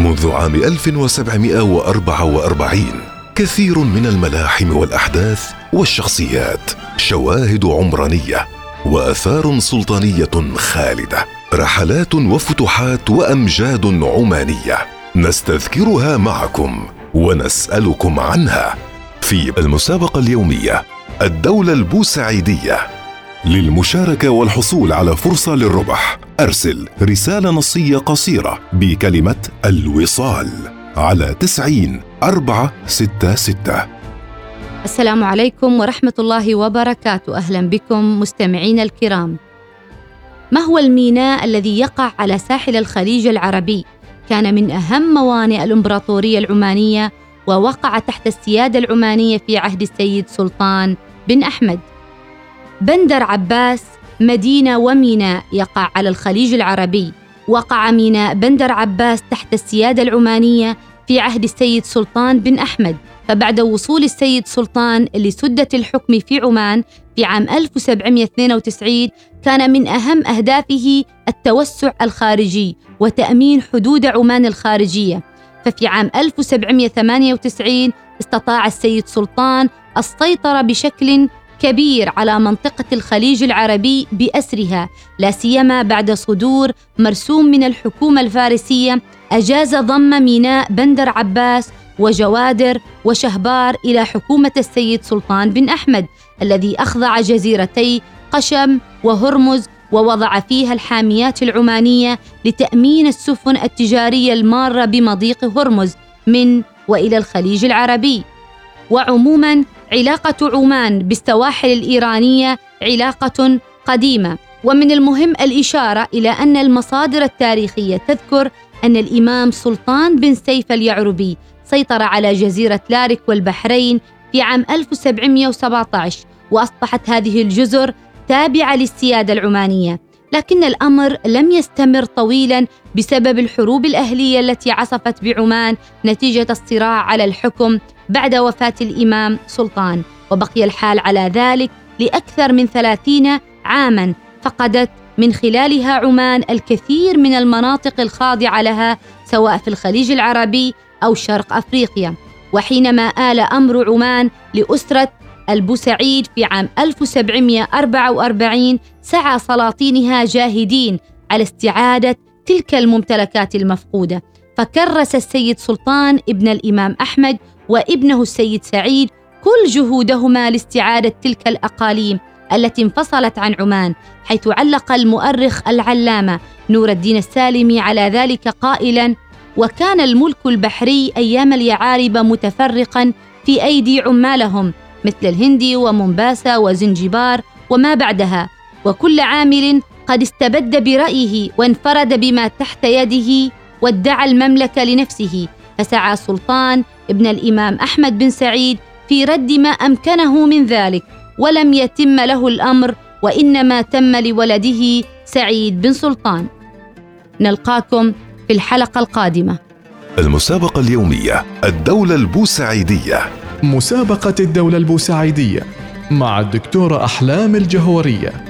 منذ عام 1744 كثير من الملاحم والأحداث والشخصيات شواهد عمرانية وآثار سلطانية خالدة رحلات وفتوحات وأمجاد عمانية نستذكرها معكم ونسألكم عنها. في المسابقة اليومية الدولة البوسعيدية للمشاركة والحصول على فرصة للربح. أرسل رسالة نصية قصيرة بكلمة الوصال على تسعين أربعة ستة ستة. السلام عليكم ورحمة الله وبركاته. أهلا بكم مستمعين الكرام. ما هو الميناء الذي يقع على ساحل الخليج العربي؟ كان من أهم موانئ الإمبراطورية العمانية ووقع تحت السيادة العمانية في عهد السيد سلطان بن أحمد. بندر عباس مدينة وميناء يقع على الخليج العربي. وقع ميناء بندر عباس تحت السيادة العمانية في عهد السيد سلطان بن أحمد. فبعد وصول السيد سلطان لسدة الحكم في عمان في عام 1792 كان من أهم أهدافه التوسع الخارجي وتأمين حدود عمان الخارجية. ففي عام 1798 استطاع السيد سلطان السيطرة بشكل كبير على منطقة الخليج العربي بأسرها لا سيما بعد صدور مرسوم من الحكومة الفارسية أجاز ضم ميناء بندر عباس وجوادر وشهبار إلى حكومة السيد سلطان بن أحمد الذي أخضع جزيرتي قشم وهرمز ووضع فيها الحاميات العمانية لتأمين السفن التجارية المارة بمضيق هرمز من وإلى الخليج العربي. وعموما علاقة عمان بالسواحل الإيرانية علاقة قديمة. ومن المهم الإشارة إلى أن المصادر التاريخية تذكر أن الإمام سلطان بن سيف اليعربي سيطر على جزيرة لارك والبحرين في عام 1717 وأصبحت هذه الجزر تابعة للسيادة العمانية. لكن الأمر لم يستمر طويلا بسبب الحروب الأهلية التي عصفت بعمان نتيجة الصراع على الحكم بعد وفاة الإمام سلطان. وبقي الحال على ذلك لأكثر من ثلاثين عاما فقدت من خلالها عمان الكثير من المناطق الخاضعة لها سواء في الخليج العربي أو شرق أفريقيا. وحينما آل أمر عمان لأسرة البوسعيد في عام 1744 سعى سلاطينها جاهدين على استعادة تلك الممتلكات المفقودة. فكرس السيد سلطان ابن الإمام أحمد وابنه السيد سعيد كل جهودهما لاستعادة تلك الأقاليم التي انفصلت عن عمان حيث علق المؤرخ العلامة نور الدين السالمي على ذلك قائلا وكان الملك البحري أيام اليعارب متفرقا في أيدي عمالهم مثل الهندي ومومباسا وزنجبار وما بعدها. وكل عامل قد استبد برأيه وانفرد بما تحت يده وادعى المملكة لنفسه. فسعى سلطان ابن الإمام أحمد بن سعيد في رد ما أمكنه من ذلك ولم يتم له الأمر وإنما تم لولده سعيد بن سلطان. نلقاكم في الحلقة القادمة. المسابقة اليومية الدولة البوسعيدية. مسابقة الدولة البوسعيدية مع الدكتورة أحلام الجهورية.